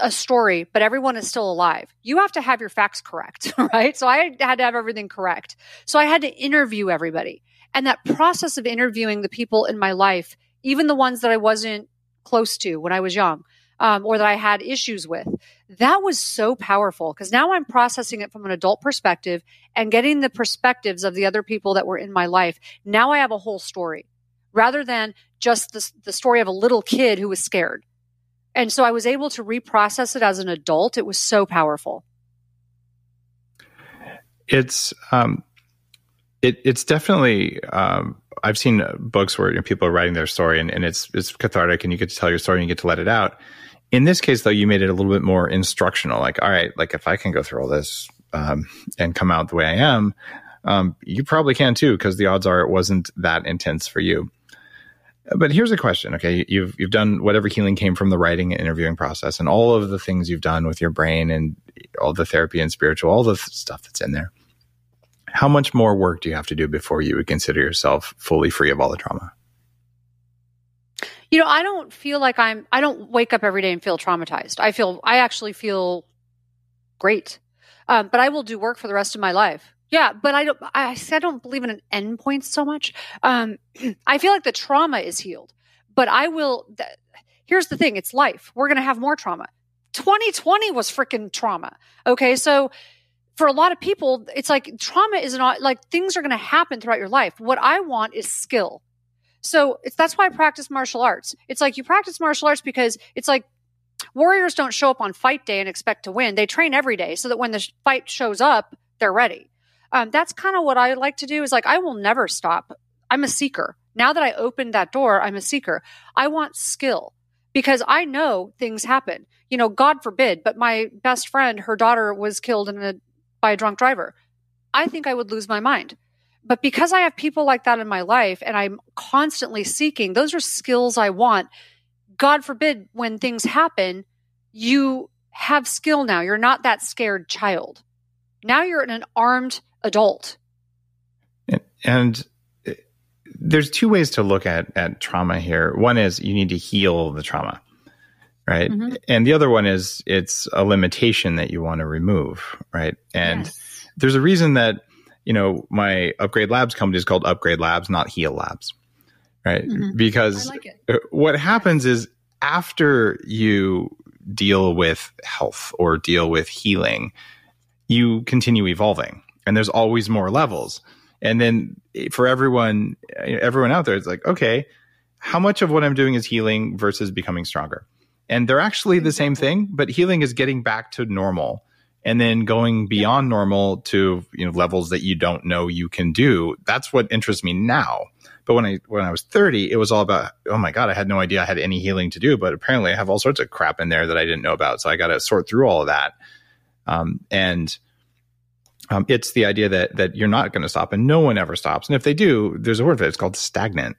a story, but everyone is still alive. You have to have your facts correct, right? So I had to have everything correct. So I had to interview everybody. And that process of interviewing the people in my life, even the ones that I wasn't close to when I was young, um, or that I had issues with, that was so powerful because now I'm processing it from an adult perspective and getting the perspectives of the other people that were in my life. Now I have a whole story rather than just the, the story of a little kid who was scared. And so I was able to reprocess it as an adult. It was so powerful. It's um, it, it's definitely. Um, I've seen books where you know, people are writing their story, and, and it's it's cathartic, and you get to tell your story, and you get to let it out. In this case, though, you made it a little bit more instructional. Like, all right, like if I can go through all this um, and come out the way I am, um, you probably can too, because the odds are it wasn't that intense for you. But here's a question. Okay, you've you've done whatever healing came from the writing and interviewing process, and all of the things you've done with your brain and all the therapy and spiritual, all the stuff that's in there. How much more work do you have to do before you would consider yourself fully free of all the trauma? You know, I don't feel like I'm. I don't wake up every day and feel traumatized. I feel. I actually feel great. Um, but I will do work for the rest of my life. Yeah, but I don't. I, I don't believe in an endpoint so much. Um, I feel like the trauma is healed, but I will. Th- here's the thing: it's life. We're going to have more trauma. 2020 was freaking trauma. Okay, so for a lot of people, it's like trauma is not like things are going to happen throughout your life. What I want is skill. So it's that's why I practice martial arts. It's like you practice martial arts because it's like warriors don't show up on fight day and expect to win. They train every day so that when the fight shows up, they're ready. Um, that's kind of what I like to do. Is like I will never stop. I'm a seeker. Now that I opened that door, I'm a seeker. I want skill because I know things happen. You know, God forbid, but my best friend, her daughter was killed in a by a drunk driver. I think I would lose my mind. But because I have people like that in my life and I'm constantly seeking, those are skills I want. God forbid when things happen, you have skill now. You're not that scared child. Now you're an armed adult. And, and uh, there's two ways to look at, at trauma here. One is you need to heal the trauma, right? Mm-hmm. And the other one is it's a limitation that you want to remove, right? And yes. there's a reason that, you know, my Upgrade Labs company is called Upgrade Labs, not Heal Labs, right? Mm-hmm. Because like uh, what happens is after you deal with health or deal with healing, you continue evolving and there's always more levels. And then for everyone, everyone out there, it's like, okay, how much of what I'm doing is healing versus becoming stronger? And they're actually the same thing, but healing is getting back to normal and then going beyond normal to you know levels that you don't know you can do. That's what interests me now. But when I when I was 30, it was all about oh my god, I had no idea I had any healing to do, but apparently I have all sorts of crap in there that I didn't know about. So I got to sort through all of that. Um, and um, it's the idea that that you're not going to stop, and no one ever stops. And if they do, there's a word for it. It's called stagnant.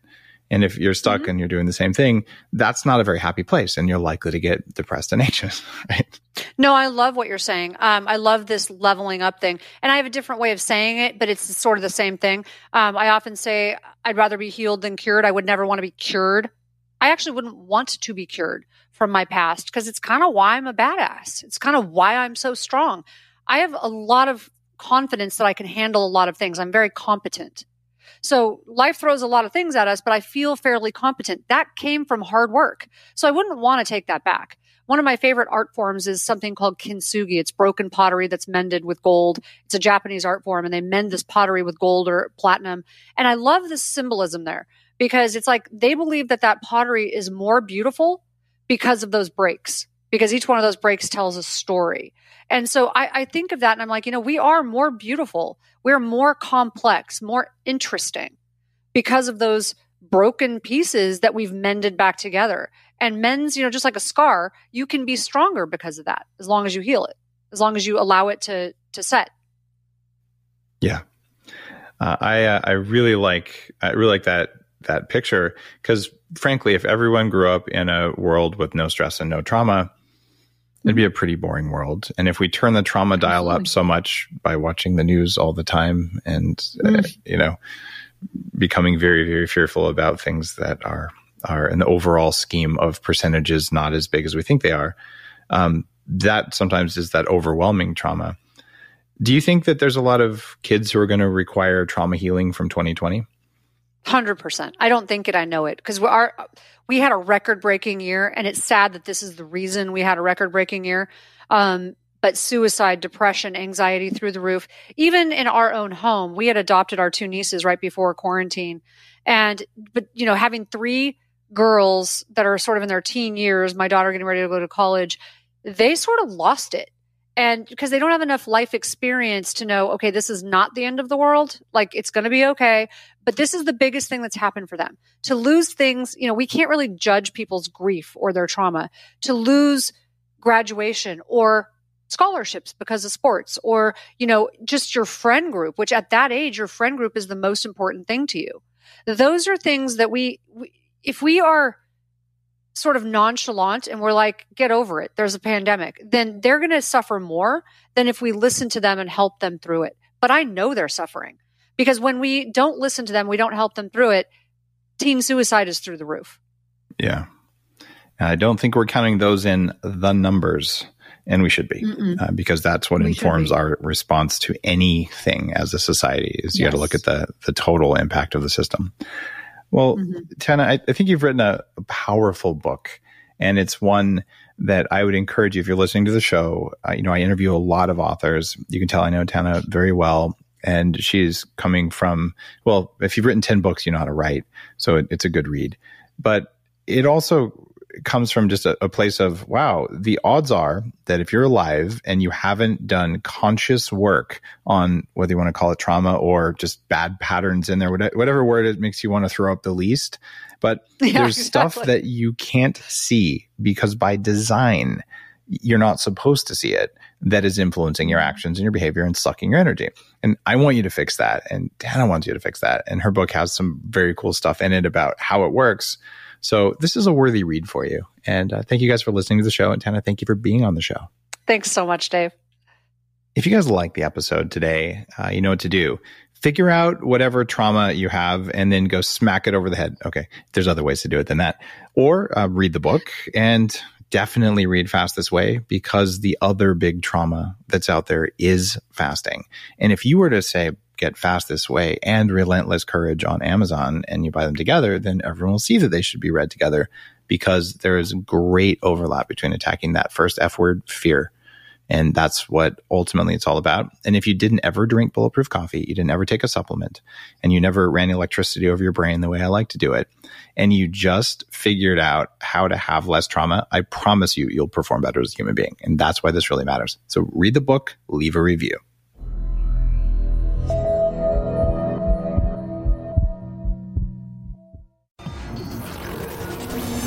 And if you're stuck mm-hmm. and you're doing the same thing, that's not a very happy place, and you're likely to get depressed and anxious. Right? No, I love what you're saying. Um, I love this leveling up thing, and I have a different way of saying it, but it's sort of the same thing. Um, I often say I'd rather be healed than cured. I would never want to be cured. I actually wouldn't want to be cured from my past because it's kind of why I'm a badass. It's kind of why I'm so strong. I have a lot of confidence that I can handle a lot of things. I'm very competent. So life throws a lot of things at us, but I feel fairly competent. That came from hard work. So I wouldn't want to take that back. One of my favorite art forms is something called kintsugi. It's broken pottery that's mended with gold. It's a Japanese art form and they mend this pottery with gold or platinum. And I love the symbolism there because it's like they believe that that pottery is more beautiful because of those breaks, because each one of those breaks tells a story. And so I, I think of that and I'm like, you know, we are more beautiful. We're more complex, more interesting because of those broken pieces that we've mended back together. And men's, you know, just like a scar, you can be stronger because of that as long as you heal it, as long as you allow it to to set. Yeah. Uh, I uh, I really like I really like that that picture because frankly, if everyone grew up in a world with no stress and no trauma, it'd be a pretty boring world. And if we turn the trauma dial up so much by watching the news all the time and, uh, mm. uh, you know, becoming very, very fearful about things that are, are in the overall scheme of percentages not as big as we think they are, um, that sometimes is that overwhelming trauma. Do you think that there's a lot of kids who are going to require trauma healing from 2020? Hundred percent. I don't think it. I know it because we are we had a record breaking year, and it's sad that this is the reason we had a record breaking year. Um, but suicide, depression, anxiety through the roof. Even in our own home, we had adopted our two nieces right before quarantine, and but you know having three girls that are sort of in their teen years, my daughter getting ready to go to college, they sort of lost it And because they don't have enough life experience to know, okay, this is not the end of the world. Like it's going to be okay. But this is the biggest thing that's happened for them. To lose things, you know, we can't really judge people's grief or their trauma. To lose graduation or scholarships because of sports or, you know, just your friend group, which at that age, your friend group is the most important thing to you. Those are things that we, we if we are sort of nonchalant and we're like, get over it, there's a pandemic, then they're going to suffer more than if we listen to them and help them through it. But I know they're suffering because when we don't listen to them, we don't help them through it, teen suicide is through the roof. Yeah. I don't think we're counting those in the numbers, and we should be, uh, because that's what We informs our response to anything as a society. Is you got to look at the the total impact of the system. Well, Mhm. Tana, I, I think you've written a, a powerful book, and it's one that I would encourage you if you're listening to the show. Uh, you know, I interview a lot of authors. You can tell I know Tana very well, and she's coming from well. If you've written ten books, you know how to write, so it, it's a good read. But it also comes from just a, a place of wow. The odds are that if you're alive and you haven't done conscious work on whether you want to call it trauma or just bad patterns in there, whatever, word it makes you want to throw up the least. But Yeah, there's stuff that you can't see because by design, you're not supposed to see it that is influencing your actions and your behavior and sucking your energy. And I want you to fix that. And Tana wants you to fix that. And her book has some very cool stuff in it about how it works. So this is a worthy read for you. And uh, thank you guys for listening to the show. And Tana, thank you for being on the show. Thanks so much, Dave. If you guys like the episode today, uh, you know what to do. Figure out whatever trauma you have and then go smack it over the head. Okay. There's other ways to do it than that. Or uh, read the book and definitely read Fast This Way because the other big trauma that's out there is fasting. And if you were to say, get Fast This Way and Relentless Courage on Amazon and you buy them together, then everyone will see that they should be read together because there is great overlap between attacking that first F word, fear, and that's what ultimately it's all about. And if you didn't ever drink bulletproof coffee, you didn't ever take a supplement, and you never ran electricity over your brain the way I like to do it, and you just figured out how to have less trauma, I promise you, you'll perform better as a human being. And that's why this really matters. So read the book, leave a review.